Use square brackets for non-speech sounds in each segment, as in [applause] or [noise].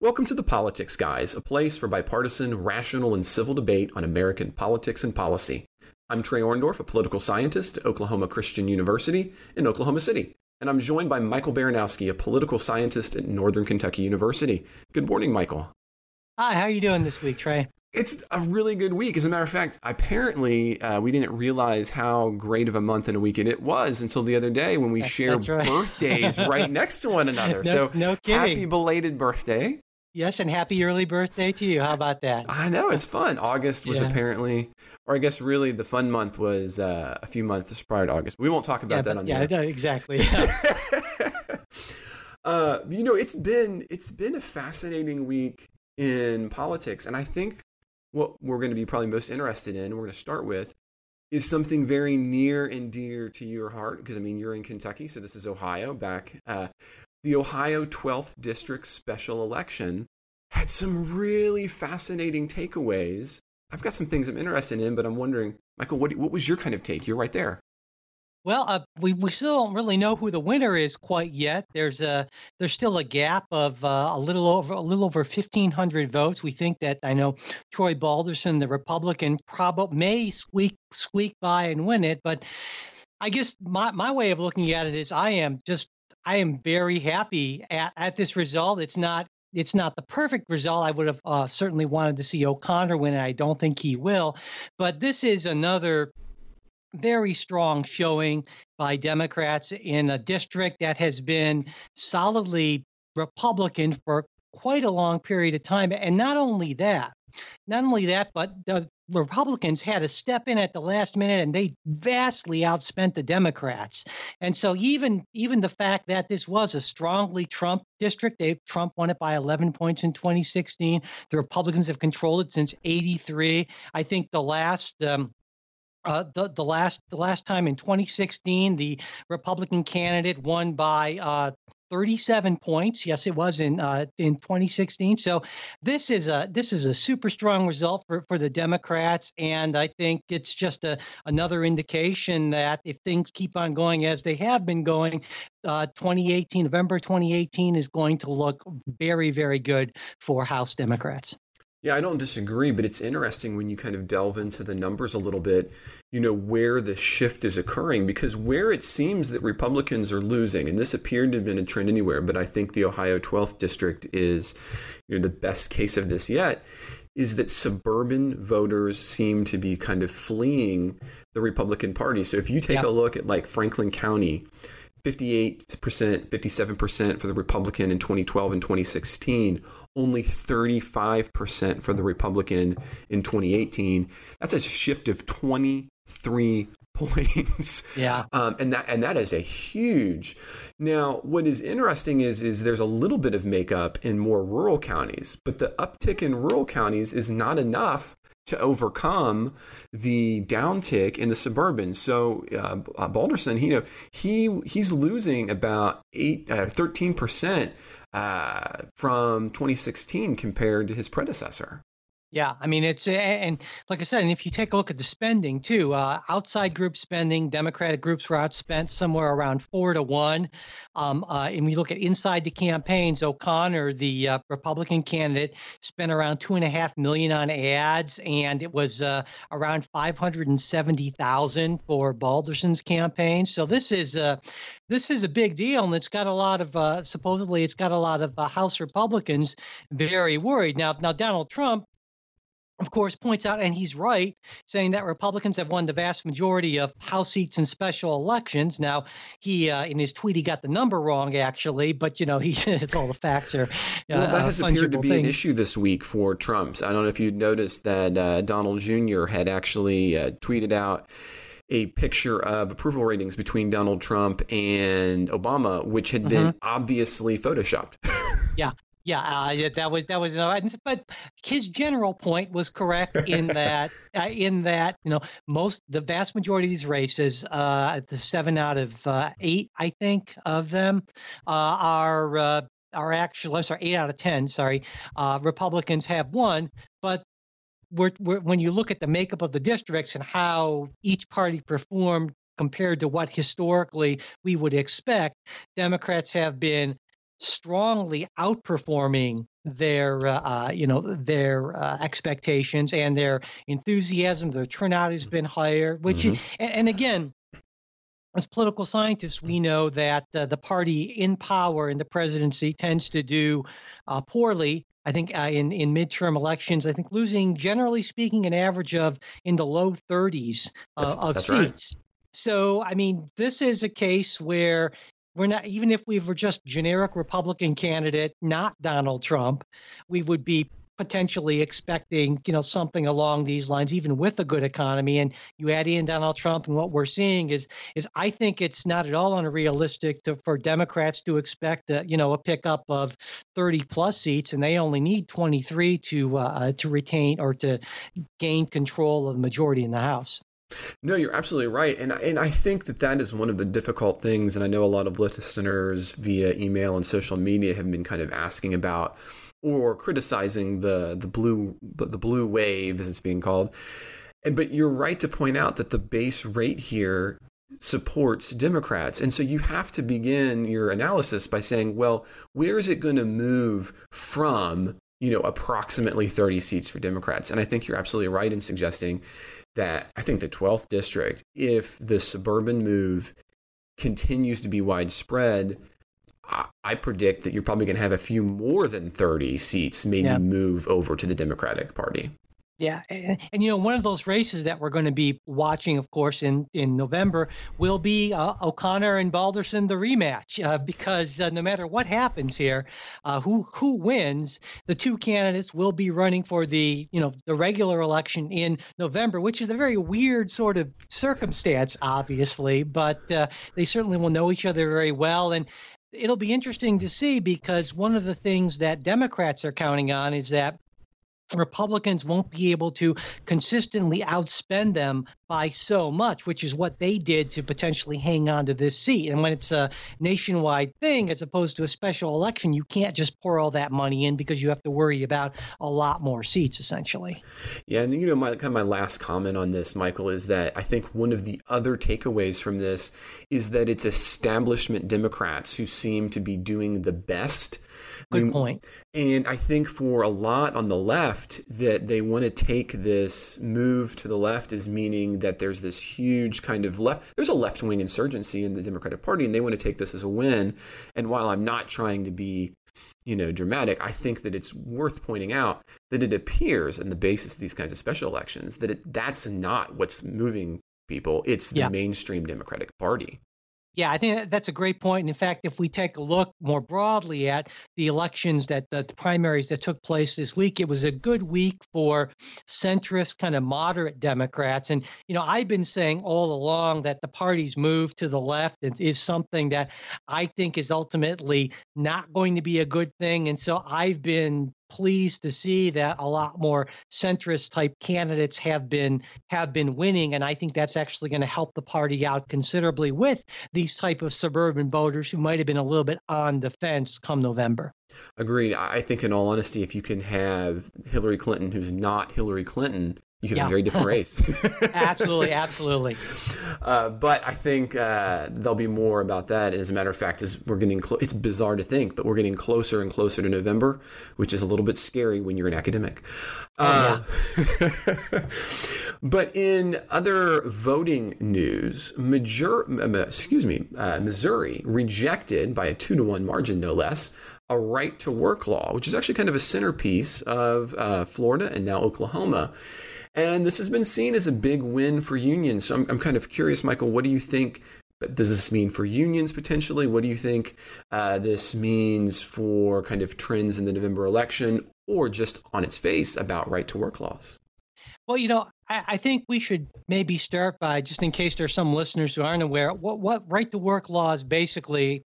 Welcome to the Politics Guys, a place for bipartisan, rational, and civil debate on American politics and policy. I'm Trey Orndorff, a political scientist at Oklahoma Christian University in Oklahoma City, and I'm joined by Michael Baranowski, a political scientist at Northern Kentucky University. Good morning, Michael. Hi, how are you doing this week, Trey? It's a really good week. As a matter of fact, apparently uh, we didn't realize how great of a month and a weekend it was until the other day when we share right. birthdays right [laughs] next to one another. No, so, no kidding. happy belated birthday. Yes, and happy early birthday to you. How about that? I know it's fun. August was yeah. apparently, or I guess really the fun month was uh, a few months prior to August. We won't talk about yeah, that but, on yeah, the exactly. [laughs] uh, you know, it's been it's been a fascinating week in politics, and I think what we're going to be probably most interested in, we're going to start with, is something very near and dear to your heart because I mean you're in Kentucky, so this is Ohio. Back uh, the Ohio 12th District special election had some really fascinating takeaways. I've got some things I'm interested in, but I'm wondering, Michael, what, what was your kind of take? You're right there. Well, uh, we we still don't really know who the winner is quite yet. There's a there's still a gap of uh, a little over a little over 1,500 votes. We think that I know Troy Balderson, the Republican, probably may squeak squeak by and win it. But I guess my my way of looking at it is I am just I am very happy at, at this result. It's not it's not the perfect result. I would have uh, certainly wanted to see O'Connor win, and I don't think he will. But this is another very strong showing by Democrats in a district that has been solidly Republican for quite a long period of time. And not only that, not only that, but the Republicans had to step in at the last minute and they vastly outspent the Democrats. And so even even the fact that this was a strongly Trump district, they Trump won it by 11 points in 2016. The Republicans have controlled it since 83. I think the last um, uh, the the last the last time in 2016, the Republican candidate won by uh, 37 points. Yes, it was in uh, in 2016. So this is a this is a super strong result for, for the Democrats, and I think it's just a another indication that if things keep on going as they have been going, uh, 2018 November 2018 is going to look very very good for House Democrats. Yeah, I don't disagree, but it's interesting when you kind of delve into the numbers a little bit, you know, where the shift is occurring because where it seems that Republicans are losing, and this appeared to have been a trend anywhere, but I think the Ohio 12th district is, you know, the best case of this yet, is that suburban voters seem to be kind of fleeing the Republican Party. So if you take a look at like Franklin County, 58%, 57% for the Republican in 2012 and 2016, only 35% for the Republican in 2018. That's a shift of 23 [laughs] points. Yeah. Um, and that and that is a huge. Now, what is interesting is is there's a little bit of makeup in more rural counties, but the uptick in rural counties is not enough to overcome the downtick in the suburban. So uh, uh Balderson, you know, he he's losing about eight, uh, 13% uh, from 2016 compared to his predecessor. Yeah, I mean it's and like I said, and if you take a look at the spending too, uh, outside group spending, Democratic groups were outspent somewhere around four to one. Um, uh, and we look at inside the campaigns, O'Connor, the uh, Republican candidate, spent around two and a half million on ads, and it was uh, around five hundred and seventy thousand for Balderson's campaign. So this is a uh, this is a big deal, and it's got a lot of uh, supposedly it's got a lot of House Republicans very worried. Now, now Donald Trump of course, points out, and he's right, saying that Republicans have won the vast majority of House seats in special elections. Now, he uh, in his tweet he got the number wrong, actually, but you know, he [laughs] all the facts are. Uh, well, that has appeared to be things. an issue this week for Trump's. I don't know if you noticed that uh, Donald Jr. had actually uh, tweeted out a picture of approval ratings between Donald Trump and Obama, which had been mm-hmm. obviously photoshopped. [laughs] yeah, yeah, uh, that was that was but his general point was correct in [laughs] that uh, in that you know most the vast majority of these races, uh, the seven out of uh, eight, I think of them uh, are uh, are actually I'm sorry, eight out of ten, sorry, Republicans have won, but we're, we're, when you look at the makeup of the districts and how each party performed compared to what historically we would expect, Democrats have been strongly outperforming their uh, uh, you know their uh, expectations and their enthusiasm their turnout has been higher which mm-hmm. and, and, again as political scientists we know that uh, the party in power in the presidency tends to do uh, poorly I think uh, in in midterm elections, I think losing, generally speaking, an average of in the low 30s uh, of that's seats. Right. So, I mean, this is a case where we're not even if we were just generic Republican candidate, not Donald Trump, we would be potentially expecting, you know, something along these lines, even with a good economy. And you add in Donald Trump, and what we're seeing is, is I think it's not at all unrealistic to, for Democrats to expect, a, you know, a pickup of 30 plus seats, and they only need 23 to uh, to retain or to gain control of the majority in the House. No, you're absolutely right, and and I think that that is one of the difficult things. And I know a lot of listeners via email and social media have been kind of asking about or criticizing the the blue the blue wave as it's being called. And but you're right to point out that the base rate here supports Democrats. And so you have to begin your analysis by saying, well, where is it going to move from, you know, approximately 30 seats for Democrats? And I think you're absolutely right in suggesting that I think the 12th district, if the suburban move continues to be widespread, I predict that you're probably going to have a few more than 30 seats maybe yeah. move over to the Democratic Party. Yeah, and, and, you know one of those races that we're going to be watching, of course, in in November will be uh, O'Connor and Balderson the rematch, uh, because uh, no matter what happens here, uh, who who wins, the two candidates will be running for the you know the regular election in November, which is a very weird sort of circumstance, obviously, but uh, they certainly will know each other very well, and it'll be interesting to see because one of the things that Democrats are counting on is that Republicans won't be able to consistently outspend them by so much, which is what they did to potentially hang on to this seat. And when it's a nationwide thing, as opposed to a special election, you can't just pour all that money in because you have to worry about a lot more seats, essentially. Yeah, and you know, my kind of my last comment on this, Michael, is that I think one of the other takeaways from this is that it's establishment Democrats who seem to be doing the best Good point. And I think for a lot on the left that they want to take this move to the left as meaning that there's this huge kind of left there's a left wing insurgency in the Democratic Party and they want to take this as a win. And while I'm not trying to be you know dramatic i think that it's worth pointing out that it appears in the basis of these kinds of special elections that it, that's not what's moving people it's the yeah. mainstream democratic party yeah, I think that's a great point. And in fact, if we take a look more broadly at the elections that the, the primaries that took place this week, it was a good week for centrist, kind of moderate Democrats. And, you know, I've been saying all along that the party's move to the left is something that I think is ultimately not going to be a good thing. And so I've been pleased to see that a lot more centrist type candidates have been have been winning and i think that's actually going to help the party out considerably with these type of suburban voters who might have been a little bit on the fence come november. Agreed. I think in all honesty if you can have hillary clinton who's not hillary clinton you have yeah. a very different race. [laughs] [laughs] absolutely, absolutely. Uh, but I think uh, there'll be more about that. And as a matter of fact, as we're getting, clo- it's bizarre to think, but we're getting closer and closer to November, which is a little bit scary when you're an academic. Oh, yeah. Uh, [laughs] but in other voting news, major, excuse me, uh, Missouri rejected by a two to one margin, no less, a right to work law, which is actually kind of a centerpiece of uh, Florida and now Oklahoma. And this has been seen as a big win for unions. So I'm, I'm kind of curious, Michael, what do you think? Does this mean for unions potentially? What do you think uh, this means for kind of trends in the November election or just on its face about right to work laws? Well, you know, I, I, think we should maybe start by just in case there are some listeners who aren't aware, what, what right to work laws basically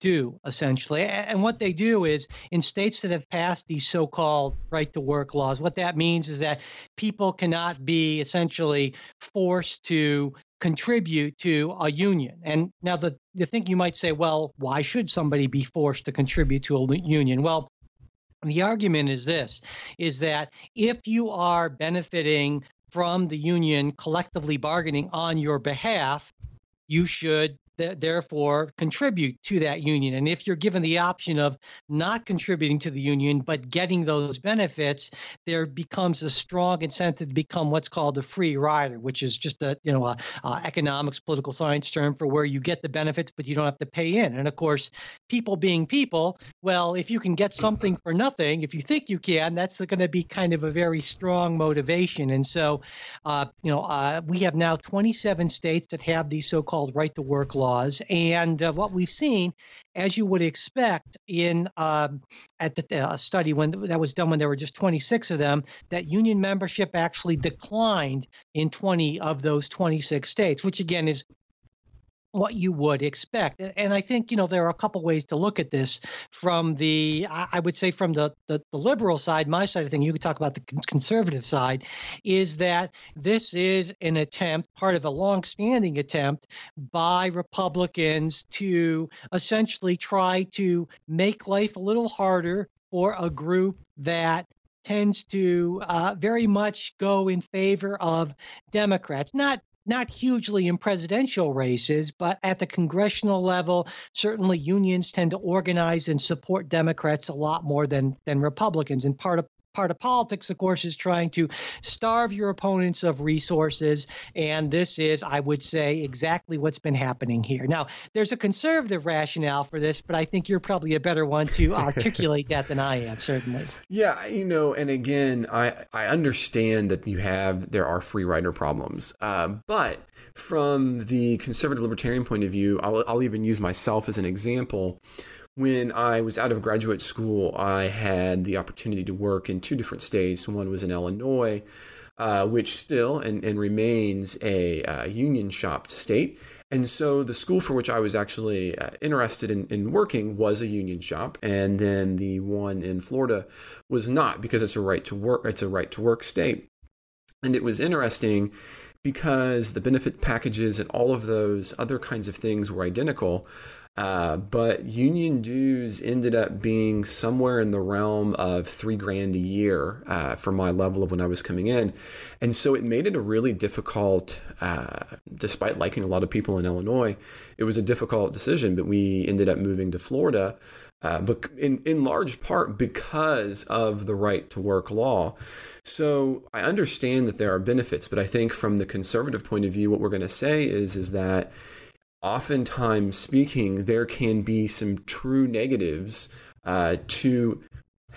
do essentially. And what they do is in states that have passed these so called right to work laws, what that means is that people cannot be essentially forced to contribute to a union. And now the, the thing you might say, well, why should somebody be forced to contribute to a union? Well, the argument is this is that if you are benefiting from the union collectively bargaining on your behalf, you should th- therefore contribute to that union. And if you're given the option of not contributing to the union but getting those benefits, there becomes a strong incentive to become what's called a free rider, which is just a you know a, a economics political science term for where you get the benefits but you don't have to pay in. And of course, people being people, well, if you can get something for nothing, if you think you can, that's going to be kind of a very strong motivation. And so, uh, you know, uh, we have now 27 states that have these so-called right to work laws, and uh, what we've seen, as you would expect, in um, at the uh, study when that was done when there were just 26 of them, that union membership actually declined in 20 of those 26 states, which again is what you would expect. And I think, you know, there are a couple ways to look at this from the, I would say from the, the, the liberal side, my side of thing, you could talk about the conservative side, is that this is an attempt, part of a long-standing attempt by Republicans to essentially try to make life a little harder for a group that tends to uh, very much go in favor of Democrats, not not hugely in presidential races, but at the congressional level, certainly unions tend to organize and support Democrats a lot more than than Republicans. And part of part of politics, of course, is trying to starve your opponents of resources. And this is, I would say, exactly what's been happening here. Now, there's a conservative rationale for this, but I think you're probably a better one to [laughs] articulate that than I am, certainly. Yeah, you know, and again, I, I understand that you have, there are free rider problems. Uh, but from the conservative libertarian point of view, I'll, I'll even use myself as an example when I was out of graduate school, I had the opportunity to work in two different states. One was in Illinois, uh, which still and, and remains a uh, union shopped state. And so the school for which I was actually uh, interested in, in working was a union shop, and then the one in Florida was not because it's a right to work. It's a right to work state, and it was interesting because the benefit packages and all of those other kinds of things were identical. Uh, but union dues ended up being somewhere in the realm of three grand a year uh, for my level of when I was coming in. And so it made it a really difficult, uh, despite liking a lot of people in Illinois, it was a difficult decision. But we ended up moving to Florida, uh, but in, in large part because of the right to work law. So I understand that there are benefits, but I think from the conservative point of view, what we're going to say is, is that oftentimes speaking, there can be some true negatives uh, to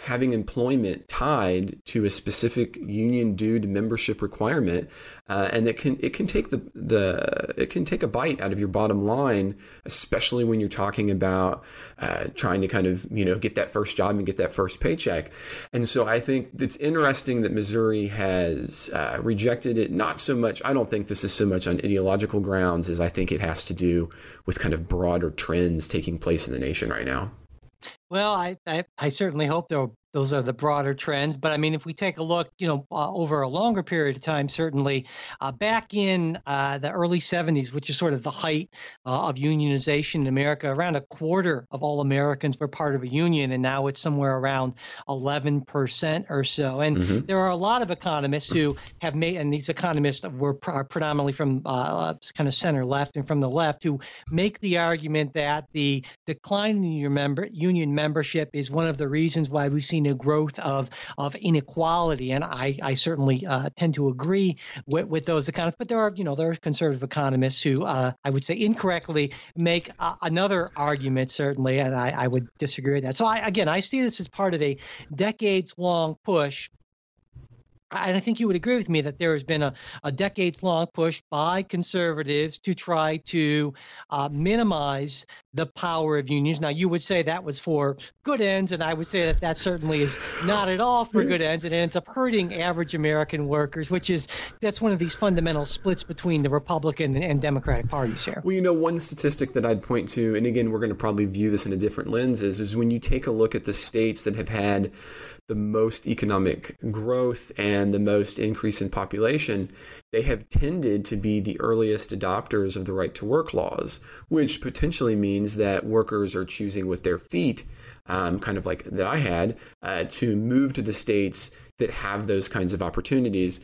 having employment tied to a specific union dued membership requirement uh, and it can it can take the the it can take a bite out of your bottom line especially when you're talking about uh, trying to kind of you know get that first job and get that first paycheck. And so I think it's interesting that Missouri has uh, rejected it not so much I don't think this is so much on ideological grounds as I think it has to do with kind of broader trends taking place in the nation right now well, I, I, I certainly hope there'll those are the broader trends. But I mean, if we take a look, you know, uh, over a longer period of time, certainly uh, back in uh, the early 70s, which is sort of the height uh, of unionization in America, around a quarter of all Americans were part of a union, and now it's somewhere around 11% or so. And mm-hmm. there are a lot of economists who have made, and these economists were pr- predominantly from uh, kind of center left and from the left, who make the argument that the decline in your member union membership is one of the reasons why we've seen seen a growth of of inequality, and I I certainly uh, tend to agree with, with those economists. But there are you know there are conservative economists who uh, I would say incorrectly make another argument certainly, and I, I would disagree with that. So I, again I see this as part of a decades long push and I think you would agree with me that there has been a, a decades long push by conservatives to try to uh, minimize the power of unions. Now, you would say that was for good ends, and I would say that that certainly is not at all for good ends. It ends up hurting average American workers, which is that's one of these fundamental splits between the Republican and Democratic parties here. Well, you know, one statistic that I'd point to, and again, we're going to probably view this in a different lens, is, is when you take a look at the states that have had the most economic growth and the most increase in population, they have tended to be the earliest adopters of the right to work laws, which potentially means that workers are choosing with their feet, um, kind of like that I had, uh, to move to the states that have those kinds of opportunities.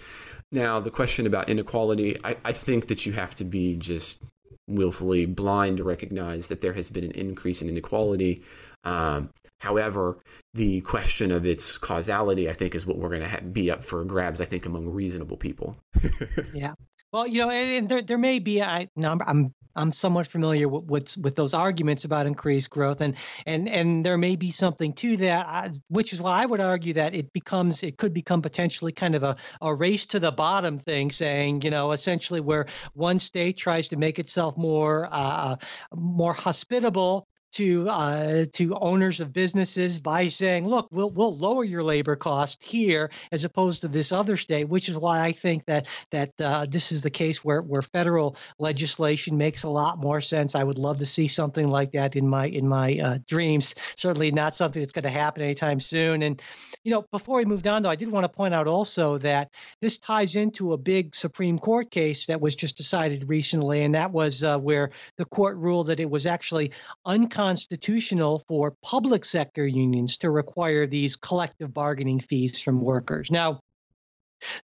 Now, the question about inequality, I, I think that you have to be just willfully blind to recognize that there has been an increase in inequality. Um, however, the question of its causality, I think, is what we're going to ha- be up for grabs. I think among reasonable people. [laughs] yeah. Well, you know, and, and there there may be I no, I'm I'm somewhat familiar with, with, with those arguments about increased growth, and and and there may be something to that, which is why I would argue that it becomes it could become potentially kind of a, a race to the bottom thing, saying you know essentially where one state tries to make itself more uh, more hospitable to uh, to owners of businesses by saying, "Look, we'll we'll lower your labor cost here as opposed to this other state," which is why I think that that uh, this is the case where where federal legislation makes a lot more sense. I would love to see something like that in my in my uh, dreams. Certainly not something that's going to happen anytime soon. And you know, before we moved on, though, I did want to point out also that this ties into a big Supreme Court case that was just decided recently, and that was uh, where the court ruled that it was actually unconstitutional unconstitutional for public sector unions to require these collective bargaining fees from workers. Now,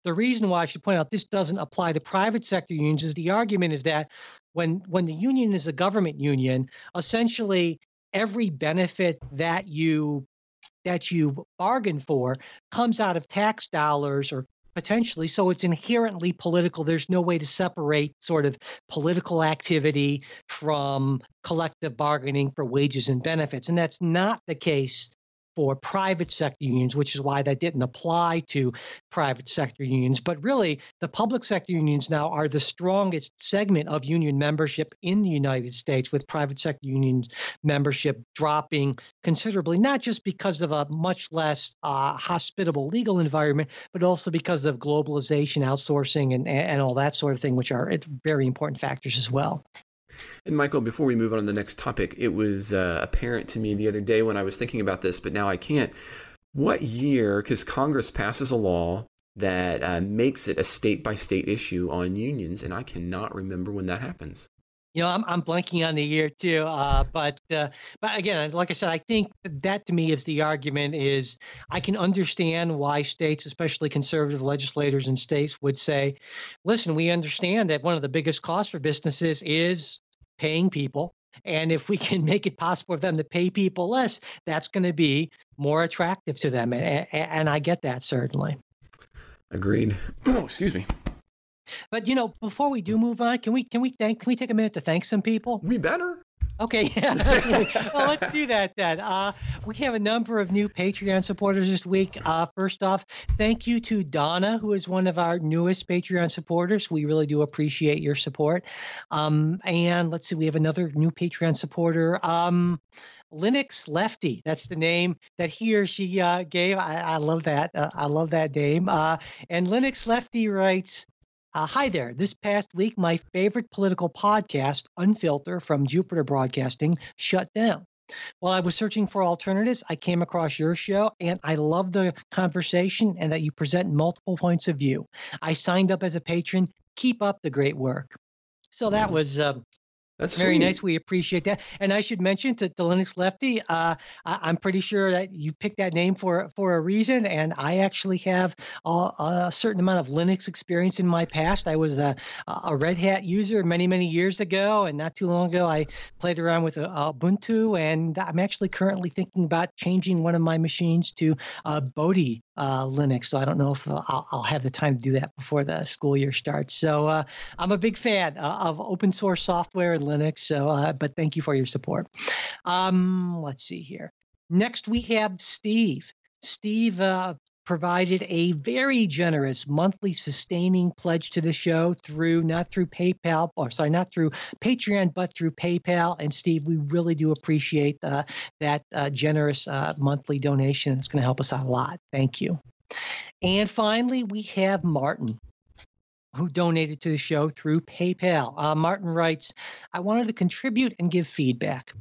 the reason why I should point out this doesn't apply to private sector unions is the argument is that when when the union is a government union, essentially every benefit that you that you bargain for comes out of tax dollars or potentially. So it's inherently political. There's no way to separate sort of political activity from collective bargaining for wages and benefits. And that's not the case for private sector unions, which is why that didn't apply to private sector unions. But really, the public sector unions now are the strongest segment of union membership in the United States, with private sector unions membership dropping considerably, not just because of a much less uh, hospitable legal environment, but also because of globalization, outsourcing, and, and all that sort of thing, which are very important factors as well. And Michael, before we move on to the next topic, it was uh, apparent to me the other day when I was thinking about this, but now I can't. What year, because Congress passes a law that uh, makes it a state by state issue on unions, and I cannot remember when that happens. You know, I'm I'm blanking on the year too, uh, but uh, but again, like I said, I think that to me is the argument. Is I can understand why states, especially conservative legislators in states, would say, "Listen, we understand that one of the biggest costs for businesses is paying people. And if we can [laughs] make it possible for them to pay people less, that's going to be more attractive to them. And, and I get that certainly. Agreed. [clears throat] Oh, excuse me. But you know, before we do move on, can we can we thank can we take a minute to thank some people? We better. Okay, [laughs] yeah. well, let's do that then. Uh, we have a number of new Patreon supporters this week. Uh, first off, thank you to Donna, who is one of our newest Patreon supporters. We really do appreciate your support. Um, and let's see, we have another new Patreon supporter. Um, Linux Lefty. That's the name that he or she uh, gave. I, I, love that. Uh, I love that name. Uh, and Linux Lefty writes, uh, hi there. This past week, my favorite political podcast, Unfilter from Jupiter Broadcasting, shut down. While I was searching for alternatives, I came across your show and I love the conversation and that you present multiple points of view. I signed up as a patron. Keep up the great work. So that was uh, that's very sweet. nice. We appreciate that. And I should mention to, the Linux Lefty, uh, I, am pretty sure that you picked that name for for a reason. And I actually have a, a, certain amount of Linux experience in my past. I was a, a Red Hat user many many years ago, and not too long ago I played around with Ubuntu. And I'm actually currently thinking about changing one of my machines to uh, Bodhi uh, Linux. So I don't know if I'll, I'll, have the time to do that before the school year starts. So uh, I'm a big fan uh, of open source software and Linux. So, uh, but thank you for your support. Um, let's see here. Next, we have Steve. Steve uh, provided a very generous monthly sustaining pledge to the show through not through PayPal or sorry not through Patreon but through PayPal. And Steve we really do appreciate uh, that uh, generous uh, monthly donation. It's going to help us out a lot. Thank you. And finally we have Martin who donated to the show through PayPal. Uh, Martin writes, I wanted to contribute and give feedback.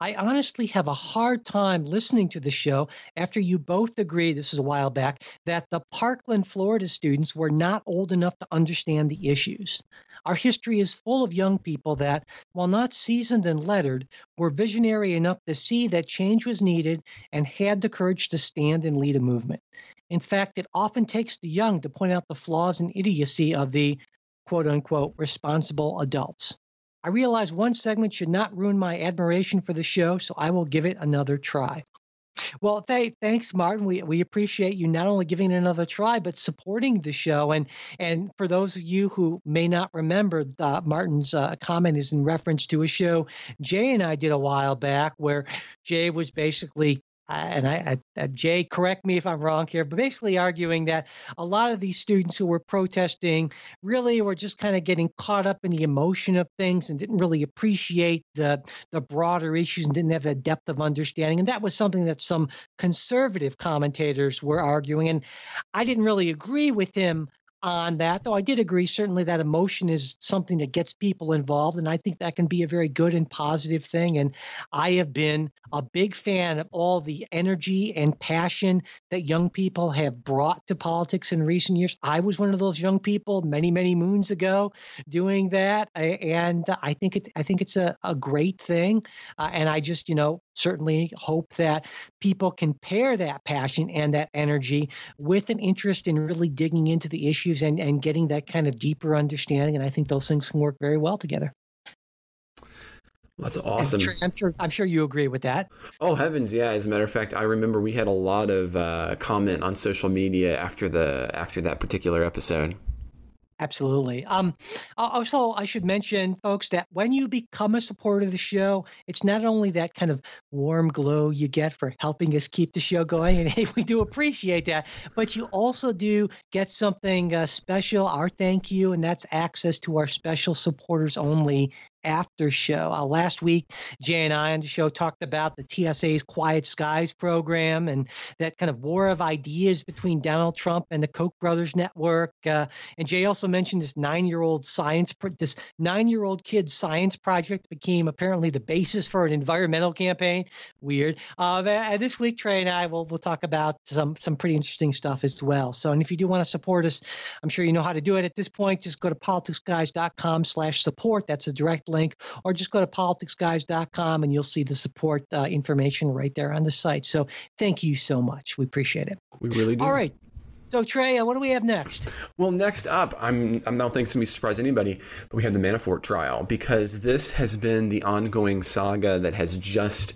I honestly have a hard time listening to the show after you both agreed, this is a while back, that the Parkland, Florida students were not old enough to understand the issues. Our history is full of young people that, while not seasoned and lettered, were visionary enough to see that change was needed and had the courage to stand and lead a movement. In fact, it often takes the young to point out the flaws and idiocy of the quote unquote responsible adults. I realize one segment should not ruin my admiration for the show, so I will give it another try. Well, th- thanks, Martin. We we appreciate you not only giving it another try, but supporting the show. And and for those of you who may not remember, uh, Martin's uh, comment is in reference to a show Jay and I did a while back, where Jay was basically Uh, and I, I, uh, Jay, correct me if I'm wrong here, but basically arguing that a lot of these students who were protesting really were just kind of getting caught up in the emotion of things and didn't really appreciate the the broader issues and didn't have the depth of understanding. And that was something that some conservative commentators were arguing. And I didn't really agree with him on that, though I did agree certainly that emotion is something that gets people involved, and I think that can be a very good and positive thing. And I have been a big fan of all the energy and passion that young people have brought to politics in recent years. I was one of those young people many, many moons ago doing that, and I think it I think it's a, a great thing. Uh, and I just you know certainly hope that people can pair that passion and that energy with an interest in really digging into the issue issues and, and getting that kind of deeper understanding. And I think those things can work very well together. That's awesome. I'm sure, I'm sure you agree with that. Oh heavens, yeah. As a matter of fact, I remember we had a lot of uh, comment on social media after the after that particular episode. Absolutely. Um, also, I should mention, folks, that when you become a supporter of the show, it's not only that kind of warm glow you get for helping us keep the show going, and [laughs] hey, we do appreciate that, but you also do get something uh, special, our thank you, and that's access to our special supporters only after show. Uh, last week, Jay and I on the show talked about the TSA's Quiet Skies program and that kind of war of ideas between Donald Trump and the Koch brothers network. Uh, and Jay also mentioned this nine-year-old science, this nine-year-old kid's science project became apparently the basis for an environmental campaign. Weird. Uh, and this week, Trey and I will we'll talk about some some pretty interesting stuff as well. So, and if you do want to support us, I'm sure you know how to do it at this point. Just go to politicsguys.com/support. That's a direct link, or just go to politicsguys.com and you'll see the support uh, information right there on the site. So thank you so much. We appreciate it. We really do. All right. So Trey, uh, what do we have next? Well, next up, I'm I'm not thinking to be surprise anybody, but we have the Manafort trial because this has been the ongoing saga that has just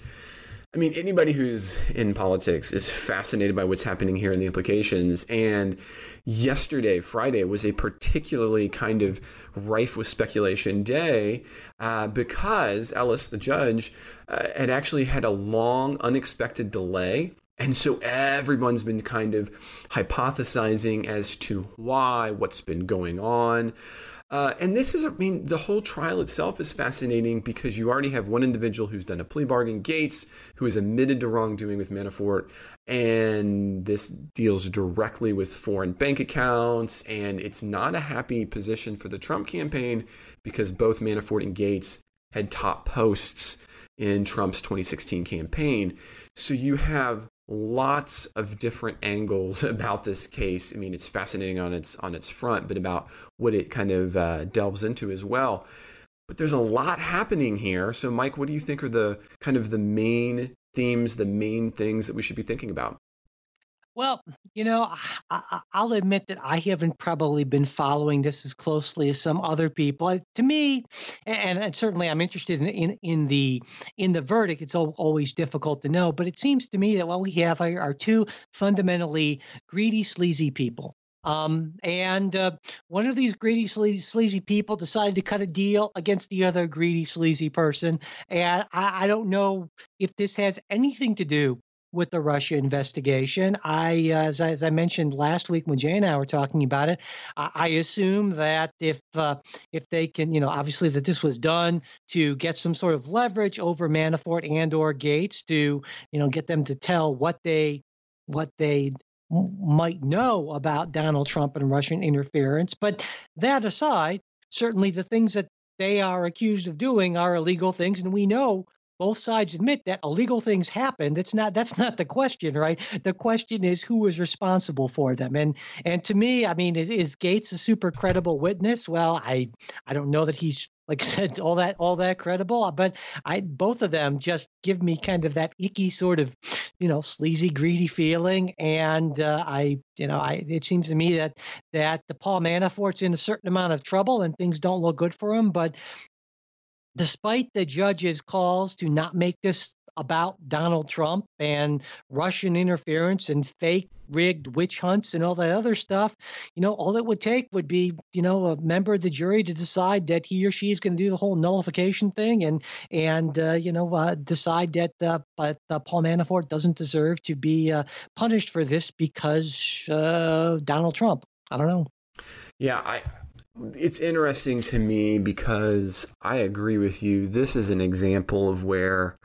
I mean, anybody who's in politics is fascinated by what's happening here and the implications. And yesterday, Friday, was a particularly kind of rife with speculation day uh, because Ellis, the judge, uh, had actually had a long, unexpected delay. And so everyone's been kind of hypothesizing as to why, what's been going on. Uh, and this is, I mean, the whole trial itself is fascinating because you already have one individual who's done a plea bargain, Gates, who has admitted to wrongdoing with Manafort. And this deals directly with foreign bank accounts. And it's not a happy position for the Trump campaign because both Manafort and Gates had top posts in Trump's 2016 campaign. So you have lots of different angles [laughs] about this case. I mean, it's fascinating on its on its front, but about what it kind of uh, delves into as well. But there's a lot happening here. So, Mike, what do you think are the kind of the main themes, the main things that we should be thinking about? Well, you know, I, will admit that I haven't probably been following this as closely as some other people. To me, and, and certainly I'm interested in, in, in the in the verdict. It's always difficult to know, but it seems to me that what we have are, are two fundamentally greedy, sleazy people. Um, and uh, one of these greedy, sleazy, sleazy, people decided to cut a deal against the other greedy, sleazy person. And I, I don't know if this has anything to do with the Russia investigation. I, uh, as, I, as, I, mentioned last week when Jay and I were talking about it, I, I assume that if uh, if they can, you know, obviously that this was done to get some sort of leverage over Manafort and or Gates to, you know, get them to tell what they what they might know about Donald Trump and Russian interference. But that aside, certainly the things that they are accused of doing are illegal things, and we know both sides admit that illegal things happened. It's not that's not the question, right? The question is who is responsible for them. And and to me, I mean, is, is Gates a super credible witness? Well, I I don't know that he's like I said, all that all that credible. But I both of them just give me kind of that icky sort of, you know, sleazy, greedy feeling. And uh, I, you know, I it seems to me that that the Paul Manafort's in a certain amount of trouble and things don't look good for him. But despite the judge's calls to not make this about Donald Trump and Russian interference and fake rigged witch hunts and all that other stuff, you know, all it would take would be, you know, a member of the jury to decide that he or she is going to do the whole nullification thing and and uh, you know uh, decide that uh, but uh, Paul Manafort doesn't deserve to be uh, punished for this because uh, Donald Trump. I don't know. Yeah, I it's interesting to me because I agree with you. This is an example of where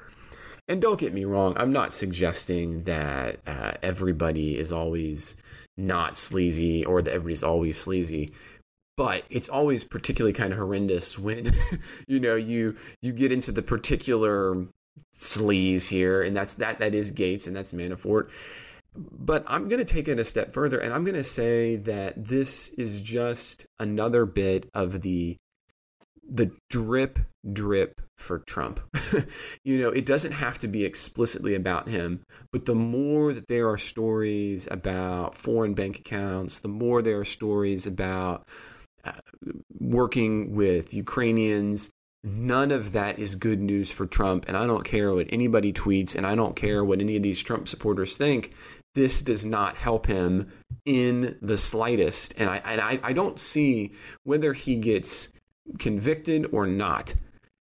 and don't get me wrong, I'm not suggesting that uh, everybody is always not sleazy or that everybody's always sleazy. But it's always particularly kind of horrendous when [laughs] you know you you get into the particular sleaze here, and that's that that is Gates and that's Manafort. But I'm going to take it a step further, and I'm going to say that this is just another bit of the the drip drip for Trump. [laughs] you know, it doesn't have to be explicitly about him, but the more that there are stories about foreign bank accounts, the more there are stories about uh, working with Ukrainians, none of that is good news for Trump. And I don't care what anybody tweets, and I don't care what any of these Trump supporters think. This does not help him in the slightest. And I, and I, I don't see whether he gets convicted or not,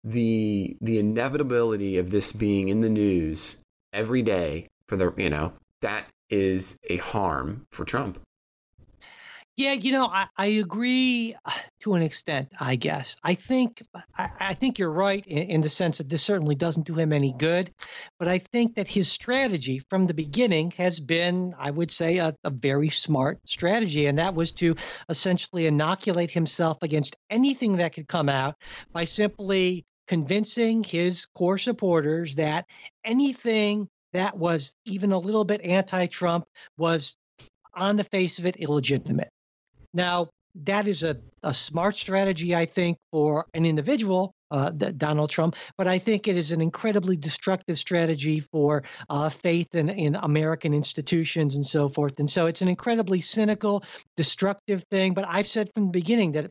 the the inevitability of this being in the news every day for the you know that is a harm for Trump. Yeah, you know, I, I agree uh, to an extent. I guess I think I, I think you're right in, in, the sense that this certainly doesn't do him any good. But I think that his strategy from the beginning has been, I would say, a, a very smart strategy, and that was to essentially inoculate himself against anything that could come out by simply convincing his core supporters that anything that was even a little bit anti-Trump was on the face of it illegitimate. Now, that is a, a smart strategy, I think, for an individual, uh, Donald Trump, but I think it is an incredibly destructive strategy for uh, faith in, in American institutions and so forth. And so it's an incredibly cynical, destructive thing. But I've said from the beginning that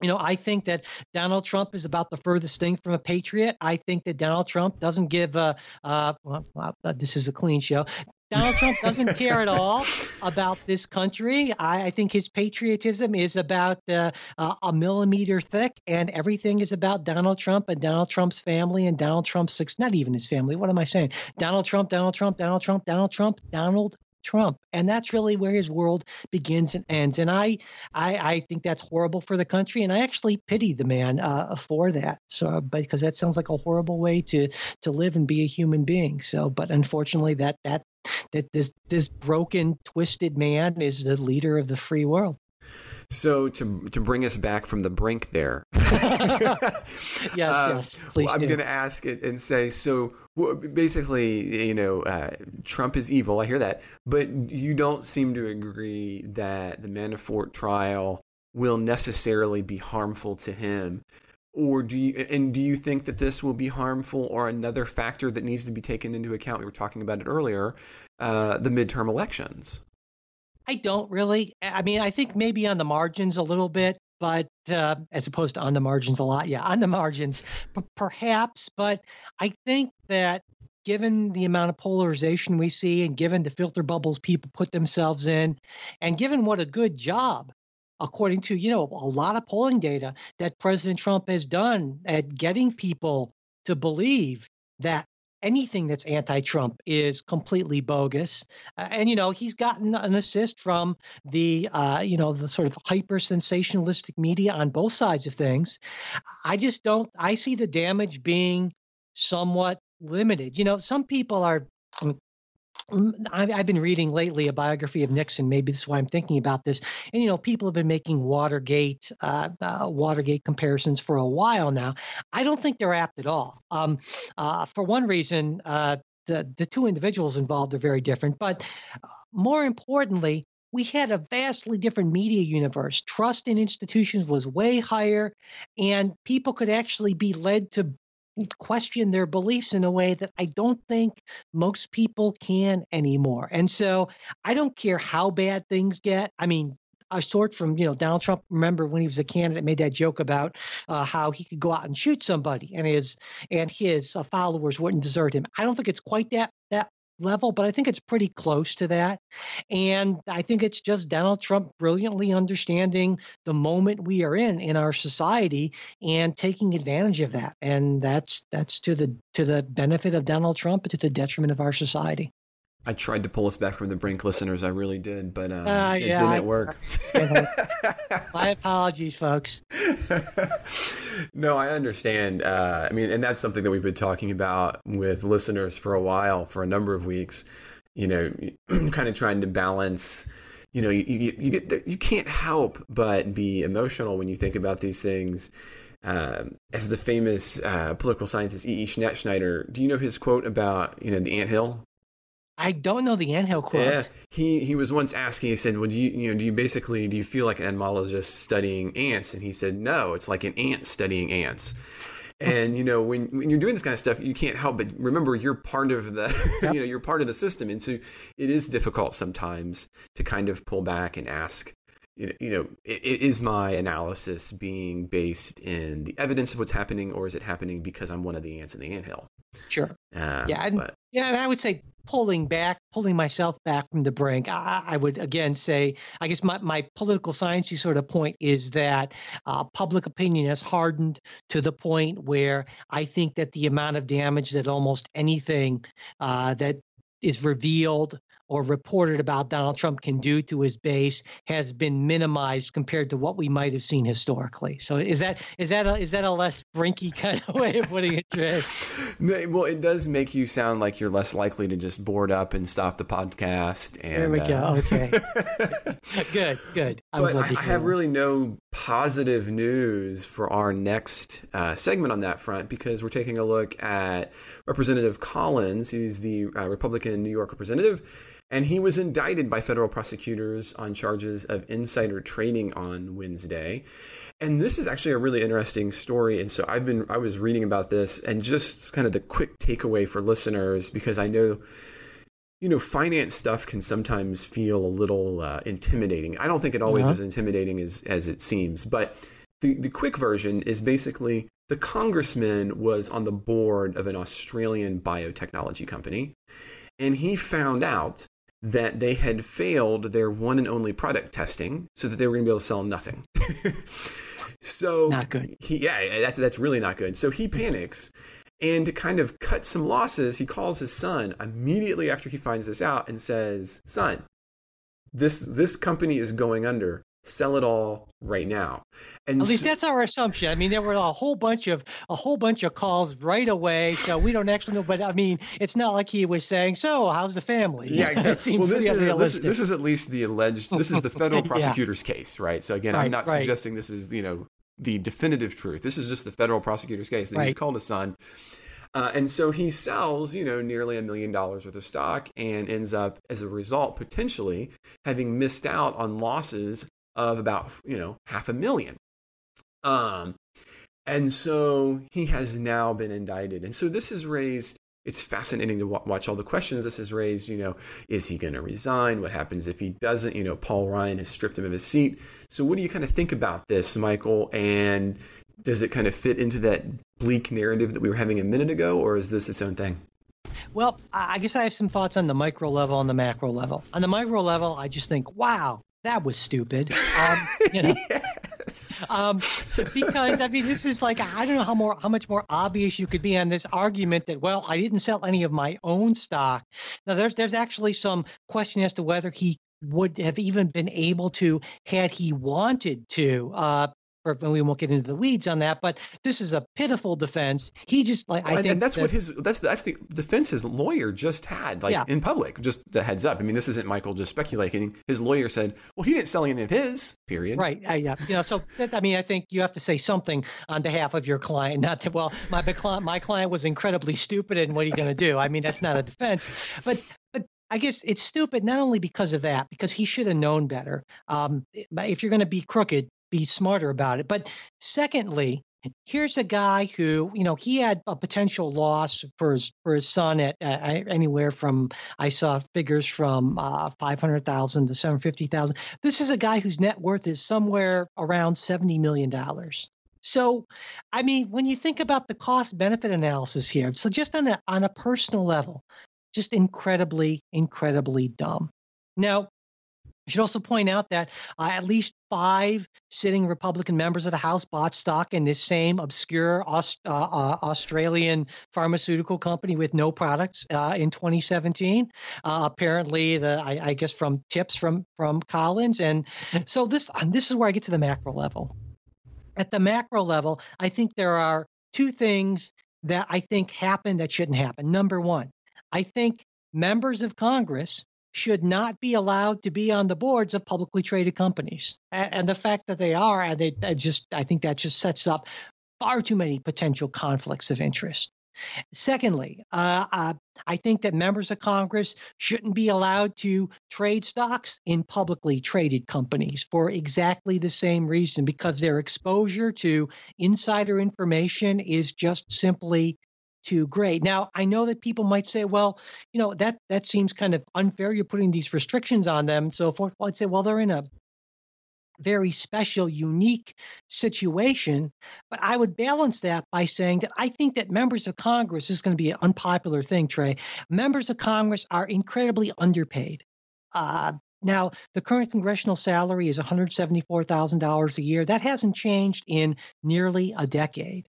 you know, I think that Donald Trump is about the furthest thing from a patriot. I think that Donald Trump doesn't give a. Uh, well, uh, this is a clean show. Donald Trump doesn't [laughs] care at all about this country. I, I think his patriotism is about uh, uh, a millimeter thick, and everything is about Donald Trump and Donald Trump's family and Donald Trump's not even his family. What am I saying? Donald Trump, Donald Trump, Donald Trump, Donald Trump, Donald Trump, and that's really where his world begins and ends. And I, I, I think that's horrible for the country, and I actually pity the man uh, for that. So, because that sounds like a horrible way to to live and be a human being. So, but unfortunately, that that that this this broken, twisted man is the leader of the free world. So to to bring us back from the brink there, [laughs] [laughs] yes, uh, yes, please. I'm going to ask it and say so. Basically, you know, uh, Trump is evil. I hear that, but you don't seem to agree that the Manafort trial will necessarily be harmful to him or do you and do you think that this will be harmful or another factor that needs to be taken into account we were talking about it earlier uh, the midterm elections i don't really i mean i think maybe on the margins a little bit but uh, as opposed to on the margins a lot yeah on the margins p- perhaps but i think that given the amount of polarization we see and given the filter bubbles people put themselves in and given what a good job according to you know a lot of polling data that President Trump has done at getting people to believe that anything that's anti-Trump is completely bogus. Uh, and you know, he's gotten an assist from the uh, you know the sort of hyper sensationalistic media on both sides of things. I just don't. I see the damage being somewhat limited. You know, some people are. I've been reading lately a biography of Nixon. Maybe this is why I'm thinking about this. And you know, people have been making Watergate, uh, uh, Watergate comparisons for a while now. I don't think they're apt at all. Um, uh, for one reason, uh, the the two individuals involved are very different, but uh, more importantly, we had a vastly different media universe. Trust in institutions was way higher, and people could actually be led to question their beliefs in a way that I don't think most people can anymore. And so I don't care how bad things get. I mean, a sort from you know Donald Trump. Remember when he was a candidate, made that joke about uh, how he could go out and shoot somebody, and his and his uh, followers wouldn't desert him. I don't think it's quite that that level, but I think it's pretty close to that. And I think it's just Donald Trump brilliantly understanding the moment we are in in our society and taking advantage of that. And that's that's to the to the benefit of Donald Trump and to the detriment of our society. I tried to pull us back from the brink, listeners. I really did, but um, uh, it yeah, didn't I, work. [laughs] [laughs] My apologies, folks. [laughs] no, I understand. Uh, I mean, and that's something that we've been talking about with listeners for a while, for a number of weeks. You know, [clears throat] kind of trying to balance. You know, you, you, you get you can't help but be emotional when you think about these things. Um, as the famous uh, political scientist E. E. Schattschneider, do you know his quote about you know the ant hill? I don't know the anthill quote. Yeah, he he was once asking. He said, "Well, you you know do you basically do you feel like an entomologist studying ants?" And he said, "No, it's like an ant studying ants." And you know when when you're doing this kind of stuff, you can't help but remember you're part of the [laughs] yep. you know you're part of the system, and so it is difficult sometimes to kind of pull back and ask. You know, is my analysis being based in the evidence of what's happening, or is it happening because I'm one of the ants in the anthill? Sure. Uh, yeah, and, but, yeah, and I would say pulling back, pulling myself back from the brink, I, I, would again say, I guess my, my political sciencey sort of point is that uh, public opinion has hardened to the point where I think that the amount of damage that almost anything uh, that is revealed or reported about Donald Trump can do to his base has been minimized compared to what we might have seen historically. So is that is that a, is that a less brinky [laughs] kind of way of putting it, Trey? well, it does make you sound like you're less likely to just board up and stop the podcast. And, there we go. Uh, okay. [laughs] good. Good. I'm but I, I have really no positive news for our next uh, segment on that front because we're taking a look at Representative Collins. He's the uh, Republican New York representative and he was indicted by federal prosecutors on charges of insider trading on Wednesday. And this is actually a really interesting story. And so I've been, I was reading about this and just kind of the quick takeaway for listeners because I know, you know, finance stuff can sometimes feel a little uh, intimidating. I don't think it always uh-huh. is intimidating as, as it seems, but the, the quick version is basically the congressman was on the board of an Australian biotechnology company. And he found out that they had failed their one and only product testing so that they were going to be able to sell nothing. [laughs] so not good. He, yeah, that's that's really not good. So he panics and to kind of cut some losses, he calls his son immediately after he finds this out and says, "Son, this this company is going under sell it all right now. And at least so, that's our assumption. I mean, there were a whole bunch of a whole bunch of calls right away, so we don't actually know. But I mean, it's not like he was saying, "So, how's the family?" Yeah, [laughs] exactly. well, this is, this, this, is at least the alleged. This is the federal [laughs] prosecutor's yeah. case, right? So again, right, I'm not right. suggesting this is you know the definitive truth. This is just the federal prosecutor's case. That right. He's called his son. Uh, and so he sells, you know, nearly a million dollars worth of stock and ends up, as a result, potentially having missed out on losses of about you know half a million. Um, and so he has now been indicted, and so this has raised. It's fascinating to watch all the questions this has raised. You know, is he going to resign? What happens if he doesn't? You know, Paul Ryan has stripped him of his seat. So, what do you kind of think about this, Michael? And does it kind of fit into that bleak narrative that we were having a minute ago, or is this its own thing? Well, I guess I have some thoughts on the micro level and the macro level. On the micro level, I just think, wow, that was stupid. [laughs] Um, you know, yes. um, because I mean, this is like I don't know how more how much more obvious you could be on this argument that well, I didn't sell any of my own stock. Now, there's there's actually some question as to whether he would have even been able to had he wanted to uh, and we won't get into the weeds on that, but this is a pitiful defense. He just like I and, think and that's that, what his that's that's the defense his lawyer just had like yeah. in public. Just the heads up. I mean, this isn't Michael just speculating. His lawyer said, "Well, he didn't sell any of his." Period. Right. Uh, yeah. You know. So that, I mean, I think you have to say something on behalf of your client. Not that well, my my client was incredibly stupid, and what are you going to do? I mean, that's not a defense. But but I guess it's stupid not only because of that, because he should have known better. Um, if you're going to be crooked, be smarter about it. But secondly, here's a guy who, you know, he had a potential loss for his for his son at uh, anywhere from I saw figures from uh, five hundred thousand to seven fifty thousand. This is a guy whose net worth is somewhere around seventy million dollars. So, I mean, when you think about the cost benefit analysis here, so just on a on a personal level, just incredibly, incredibly dumb. Now, I should also point out that uh, at least five sitting Republican members of the House bought stock in this same obscure Aust- uh, uh, Australian pharmaceutical company with no products uh, in 2017. Uh, apparently, the I, I, guess from tips from from Collins, and so this this is where I get to the macro level. At the macro level, I think there are two things that I think happen that shouldn't happen. Number one, I think members of Congress should not be allowed to be on the boards of publicly traded companies. And the fact that they are, and they just, I think that just sets up far too many potential conflicts of interest. Secondly, uh, uh, I think that members of Congress shouldn't be allowed to trade stocks in publicly traded companies for exactly the same reason, because their exposure to insider information is just simply too great. Now, I know that people might say, well, you know, that that seems kind of unfair. You're putting these restrictions on them and so forth. Well, I'd say, well, they're in a very special, unique situation. But I would balance that by saying that I think that members of Congress is going to be an unpopular thing, Trey. Members of Congress are incredibly underpaid. Uh, now, the current congressional salary is $174,000 a year. That hasn't changed in nearly a decade.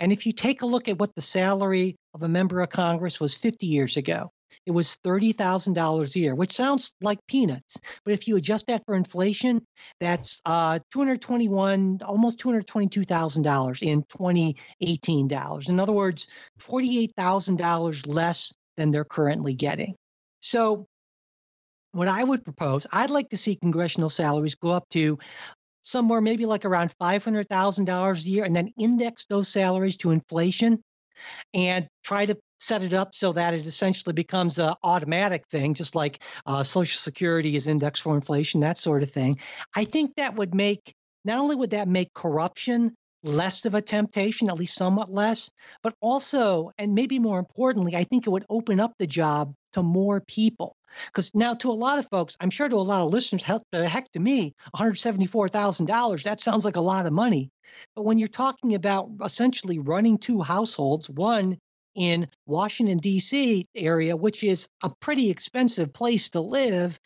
And if you take a look at what the salary of a member of Congress was 50 years ago, it was $30,000 a year, which sounds like peanuts. But if you adjust that for inflation, that's uh, 221, almost $222,000 in 2018 dollars. In other words, $48,000 less than they're currently getting. So what I would propose, I'd like to see congressional salaries go up to somewhere maybe like around $500,000 a year and then index those salaries to inflation and try to set it up so that it essentially becomes an automatic thing, just like uh, Social Security is indexed for inflation, that sort of thing. I think that would make not only would that make corruption less of a temptation, at least somewhat less, but also, and maybe more importantly, I think it would open up the job to more people. Because now, to a lot of folks, I'm sure to a lot of listeners, heck, heck to me, $174,000, that sounds like a lot of money. But when you're talking about essentially running two households, one in Washington, D.C. area, which is a pretty expensive place to live,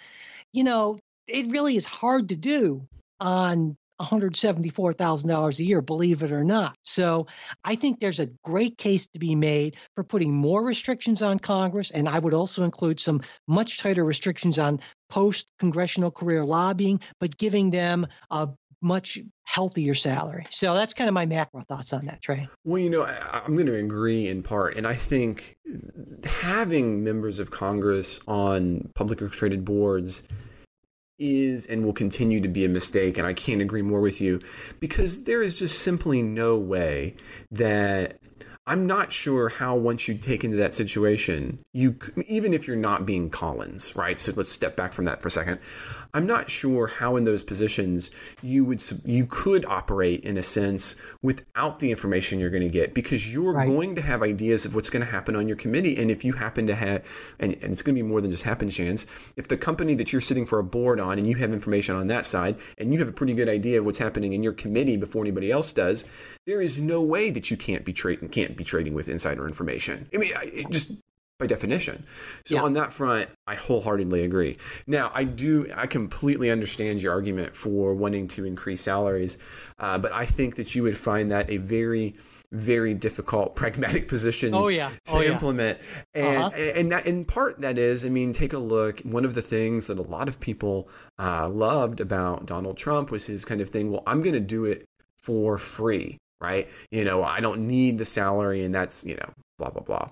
you know, it really is hard to do on $174,000 a year, believe it or not. So I think there's a great case to be made for putting more restrictions on Congress. And I would also include some much tighter restrictions on post congressional career lobbying, but giving them a much healthier salary. So that's kind of my macro thoughts on that, Trey. Well, you know, I, am going to agree in part. And I think having members of Congress on publicly traded boards is and will continue to be a mistake. And I can't agree more with you because there is just simply no way that I'm not sure how once you take into that situation, you even if you're not being Collins, right? So let's step back from that for a second. I'm not sure how in those positions you would you could operate in a sense without the information you're going to get because you're right. going to have ideas of what's going to happen on your committee and if you happen to have and, and it's going to be more than just happen chance if the company that you're sitting for a board on and you have information on that side and you have a pretty good idea of what's happening in your committee before anybody else does there is no way that you can't be trading can't be trading with insider information I mean it just by definition. So yeah. on that front, I wholeheartedly agree. Now, I do, I completely understand your argument for wanting to increase salaries, uh, but I think that you would find that a very, very difficult [laughs] pragmatic position oh, yeah. to oh, implement. Yeah. And, uh-huh. and that in part that is, I mean, take a look. One of the things that a lot of people uh, loved about Donald Trump was his kind of thing. Well, I'm going to do it for free, right? You know, I don't need the salary, and that's you know, blah blah blah.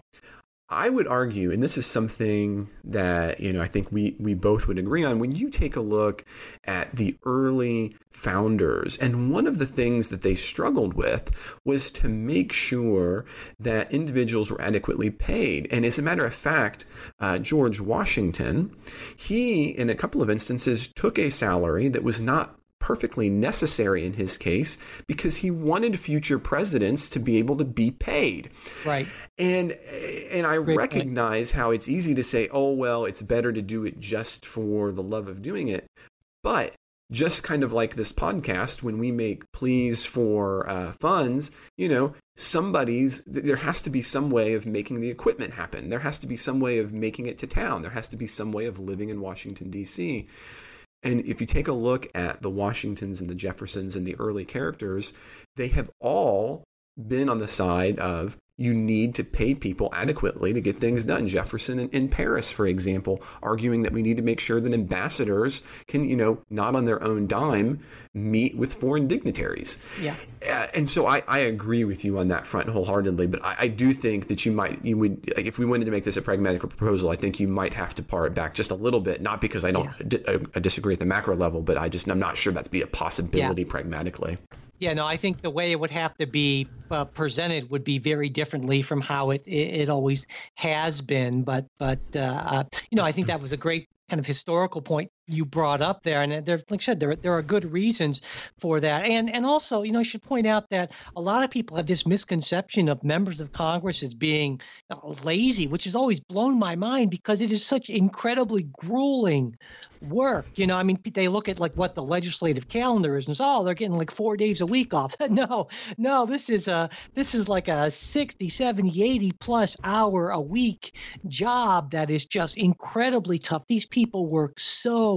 I would argue, and this is something that you know I think we we both would agree on. When you take a look at the early founders, and one of the things that they struggled with was to make sure that individuals were adequately paid. And as a matter of fact, uh, George Washington, he in a couple of instances took a salary that was not perfectly necessary in his case because he wanted future presidents to be able to be paid. Right. And and I Great recognize point. how it's easy to say, "Oh, well, it's better to do it just for the love of doing it." But just kind of like this podcast, when we make pleas for uh, funds, you know, somebody's, there has to be some way of making the equipment happen. There has to be some way of making it to town. There has to be some way of living in Washington, D.C. And if you take a look at the Washingtons and the Jeffersons and the early characters, they have all been on the side of you need to pay people adequately to get things done. Jefferson in, in, Paris, for example, arguing that we need to make sure that ambassadors can, you know, not on their own dime, meet with foreign dignitaries. Yeah. Uh, and so I, I agree with you on that front wholeheartedly. But I, I, do think that you might, you would, if we wanted to make this a pragmatic proposal, I think you might have to pare it back just a little bit. Not because I don't yeah. I disagree at the macro level, but I just I'm not sure that's be a possibility yeah. pragmatically. Yeah, no, I think the way it would have to be uh, presented would be very differently from how it, it, always has been. But but uh, uh you know, I think that was a great kind of historical point you brought up there, and there, like I said, there there are good reasons for that, and and also, you know, I should point out that a lot of people have this misconception of members of Congress as being uh, lazy, which has always blown my mind because it is such incredibly grueling work. You know, I mean, they look at like what the legislative calendar is and say, oh, they're getting like four days a week off. [laughs] no, no, this is a this is like a 60, 70, 80 plus hour a week job that is just incredibly tough. These people work so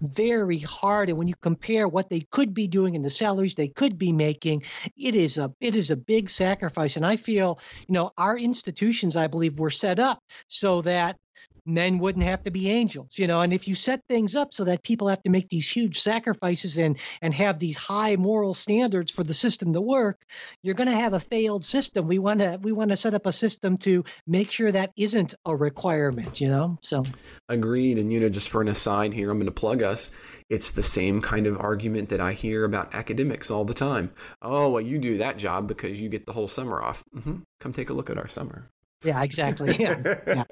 very hard, and when you compare what they could be doing and the salaries they could be making, it is a it is a big sacrifice. And I feel, you know, our institutions, I believe, were set up so that men wouldn't have to be angels you know? And if you set things up so that people have to make these huge sacrifices and and have these high moral standards for the system to work you're going to have a failed system. We want to we want to set up a system to make sure that isn't a requirement you know? So. Agreed. And you know just for an aside here i'm going to plug us. It's the same kind of argument that i hear about academics all the time. Oh well you do that job because you get the whole summer off. Mm-hmm. come take a look at our summer. Yeah exactly. [laughs] Yeah. yeah.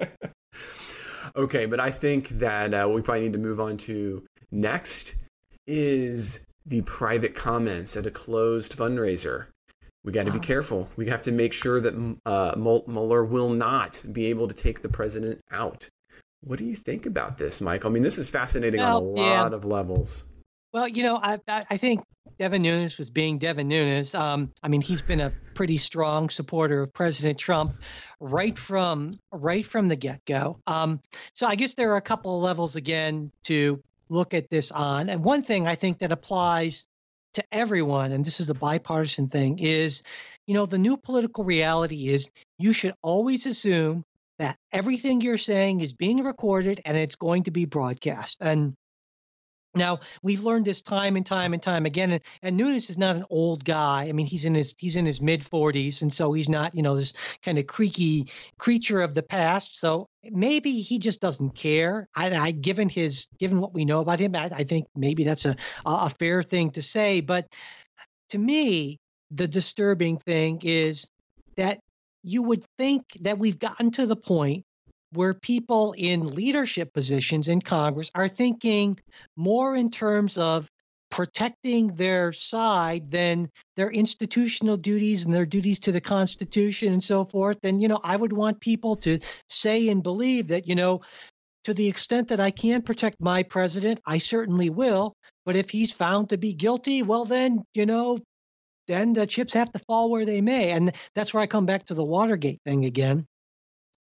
Okay, but I think that uh, what we probably need to move on to next is the private comments at a closed fundraiser. We got to wow. be careful. We have to make sure that uh, Mueller will not be able to take the president out. What do you think about this, Mike? I mean, this is fascinating well, on a lot yeah. of levels. Well, you know, I I think Devin Nunes was being Devin Nunes. Um, I mean, he's been a pretty strong supporter of President Trump right from right from the get go. Um, so I guess there are a couple of levels again to look at this on, and one thing I think that applies to everyone, and this is the bipartisan thing, is you know the new political reality is you should always assume that everything you're saying is being recorded and it's going to be broadcast. And now we've learned this time and time and time again, and, and Nunes is not an old guy. I mean, he's in his he's in his mid forties, and so he's not you know this kind of creaky creature of the past. So maybe he just doesn't care. I, I given his given what we know about him, I, I think maybe that's a a fair thing to say. But to me, the disturbing thing is that you would think that we've gotten to the point where people in leadership positions in Congress are thinking more in terms of protecting their side than their institutional duties and their duties to the Constitution and so forth. And, you know, I would want people to say and believe that, you know, to the extent that I can protect my president, I certainly will. But if he's found to be guilty, well, then, you know, then the chips have to fall where they may. And that's where I come back to the Watergate thing again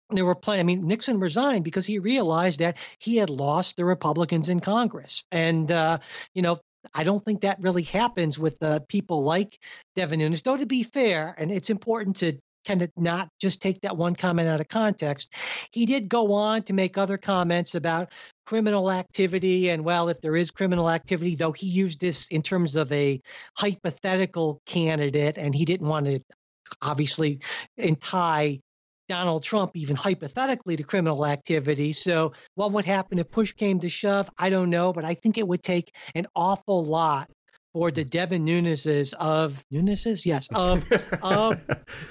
there were plenty. I mean, Nixon resigned because he realized that he had lost the Republicans in Congress, and uh, you know. I don't think that really happens with uh, people like Devin Nunes. Though, to be fair, and it's important to kind of not just take that one comment out of context. He did go on to make other comments about criminal activity. And well, if there is criminal activity, though he used this in terms of a hypothetical candidate, and he didn't want to obviously tie Donald Trump even hypothetically to criminal activity. So, what would happen if push came to shove? I don't know, but I think it would take an awful lot for the Devin Nunes's of Nunes's, yes, of of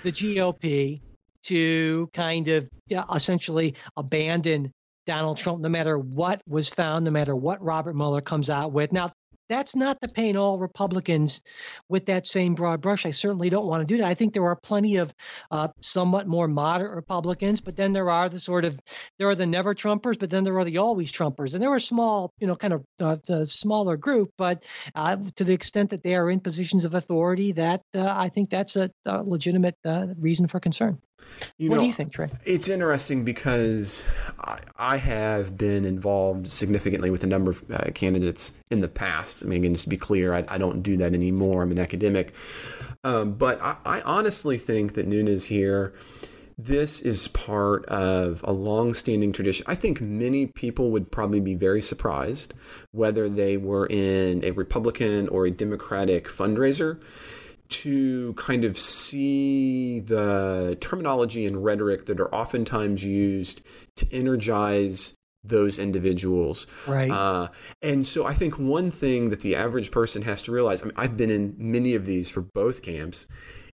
the [laughs] GOP to kind of essentially abandon Donald Trump, no matter what was found, no matter what Robert Mueller comes out with. Now, that's not to paint all Republicans with that same broad brush. I certainly don't want to do that. I think there are plenty of uh, somewhat more moderate Republicans, but then there are the sort of there are the never Trumpers, but then there are the always Trumpers, and there are small, you know, kind of uh, smaller group. But uh, to the extent that they are in positions of authority, that uh, I think that's a, a legitimate uh, reason for concern. You what know, do you think, Trey? It's interesting because I, I, have been involved significantly with a number of uh, candidates in the past. I mean, again, just to be clear, I, I don't do that anymore. I'm an academic. Um, but I, I honestly think that Nunes here this is part of a long-standing tradition. I think many people would probably be very surprised whether they were in a Republican or a Democratic fundraiser to kind of see the terminology and rhetoric that are oftentimes used to energize those individuals. Right. Uh, and so I think one thing that the average person has to realize I mean, I've been in many of these for both camps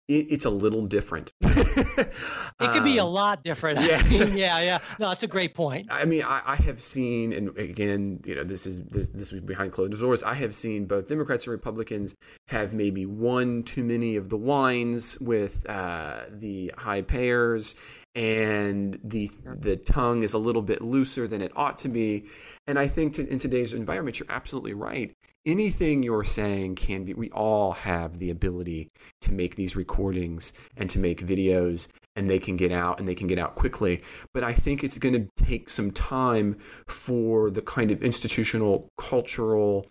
it's a little different. [laughs] it could be a um, lot different. Yeah, [laughs] yeah, yeah. No, that's a great point. I mean, I, I, have seen, and again, you know, this is this this was behind closed doors. I have seen both Democrats and Republicans have maybe one too many of the wines with uh, the high payers, and the the tongue is a little bit looser than it ought to be. And I think to, in today's environment, you're absolutely right anything you're saying can be we all have the ability to make these recordings and to make videos and they can get out and they can get out quickly but i think it's going to take some time for the kind of institutional cultural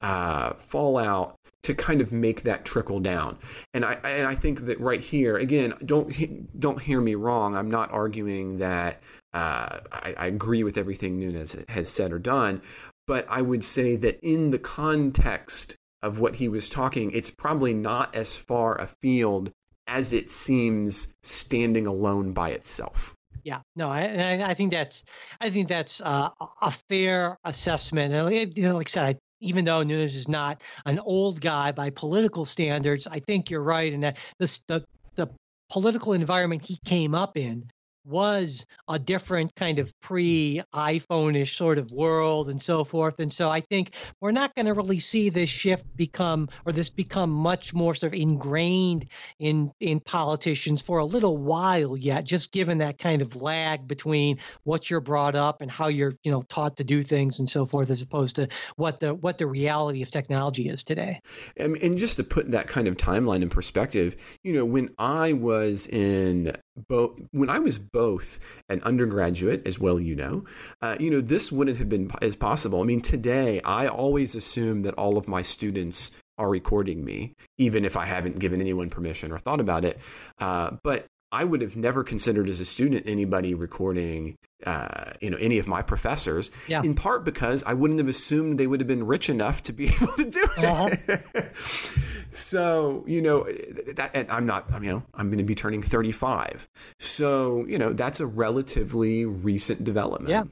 uh, fallout to kind of make that trickle down. And I and I think that right here again, don't don't hear me wrong. I'm not arguing that uh, I, I, agree with everything Nunes has said or done, but I would say that in the context of what he was talking, it's probably not as far afield as it seems standing alone by itself. Yeah, no, I, I think that's I think that's uh, a fair assessment. And you know, like I said, I, even though Nunes is not an old guy by political standards, I think you're right in that this the the political environment he came up in was a different kind of pre iPhone-ish sort of world and so forth. And so I think we're not going to really see this shift become or this become much more sort of ingrained in in politicians for a little while yet, just given that kind of lag between what you're brought up and how you're, you know, taught to do things and so forth, as opposed to what the what the reality of technology is today. And, and just to put that kind of timeline in perspective, you know, when I was in both when I was both an undergraduate as well, you know, uh, you know this wouldn't have been as possible. I mean, today I always assume that all of my students are recording me, even if I haven't given anyone permission or thought about it. Uh, but I would have never considered as a student anybody recording, uh, you know, any of my professors. Yeah. In part because I wouldn't have assumed they would have been rich enough to be [laughs] able to do it. Uh-huh. [laughs] so you know, that, and I'm not. You know, I'm going to be turning 35. So you know, that's a relatively recent development. Yeah.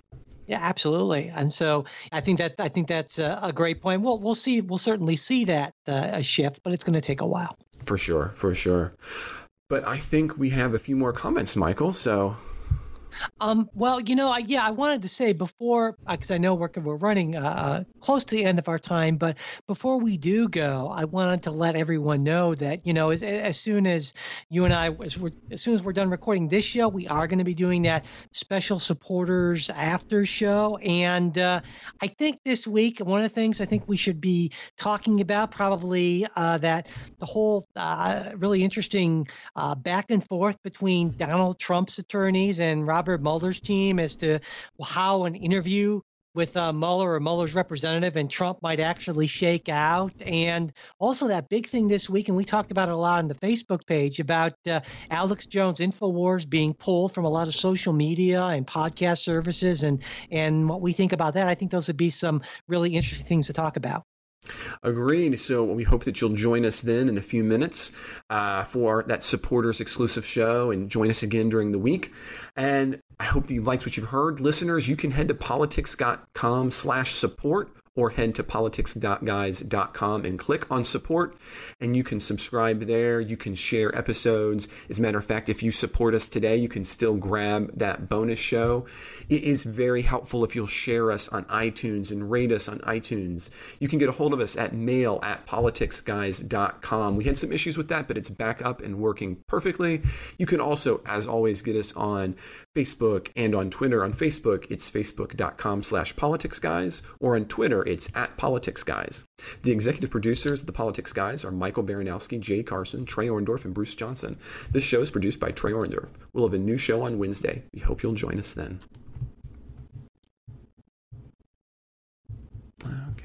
Yeah, absolutely. And so I think that I think that's a, a great point. We'll we'll see. We'll certainly see that uh, a shift, but it's going to take a while. For sure. For sure. But I think we have a few more comments, Michael. So um, well, you know, I, yeah, I wanted to say before, because uh, I know we're, we're running uh, uh, close to the end of our time, but before we do go, I wanted to let everyone know that, you know, as, as soon as you and I, as, as soon as we're done recording this show, we are going to be doing that special supporters after show. And uh, I think this week, one of the things I think we should be talking about probably uh, that the whole uh, really interesting back and forth between Donald Trump's attorneys and Robert Robert Mueller's team as to how an interview with uh, Mueller or Mueller's representative and Trump might actually shake out. And also that big thing this week, and we talked about it a lot on the Facebook page about uh, Alex Jones Infowars being pulled from a lot of social media and podcast services, and and what we think about that. I think those would be some really interesting things to talk about. Agreed. So we hope that you'll join us then in a few minutes uh, for that supporters exclusive show and join us again during the week. And I hope that you liked what you've heard. Listeners, you can head to politics.com slash support or head to politicsguys.com and click on support and you can subscribe there. You can share episodes. As a matter of fact, if you support us today, you can still grab that bonus show. It is very helpful if you'll share us on iTunes and rate us on iTunes. You can get a hold of us at mail at politicsguys.com. We had some issues with that, but it's back up and working perfectly. You can also, as always, get us on Facebook and on Twitter. On Facebook, it's facebook.com slash politicsguys, or on Twitter, Twitter, it's at Politics Guys. The executive producers of The Politics Guys are Michael Baranowski, Jay Carson, Trey Orndorff, and Bruce Johnson. This show is produced by Trey Orndorff. We'll have a new show on Wednesday. We hope you'll join us then. Okay.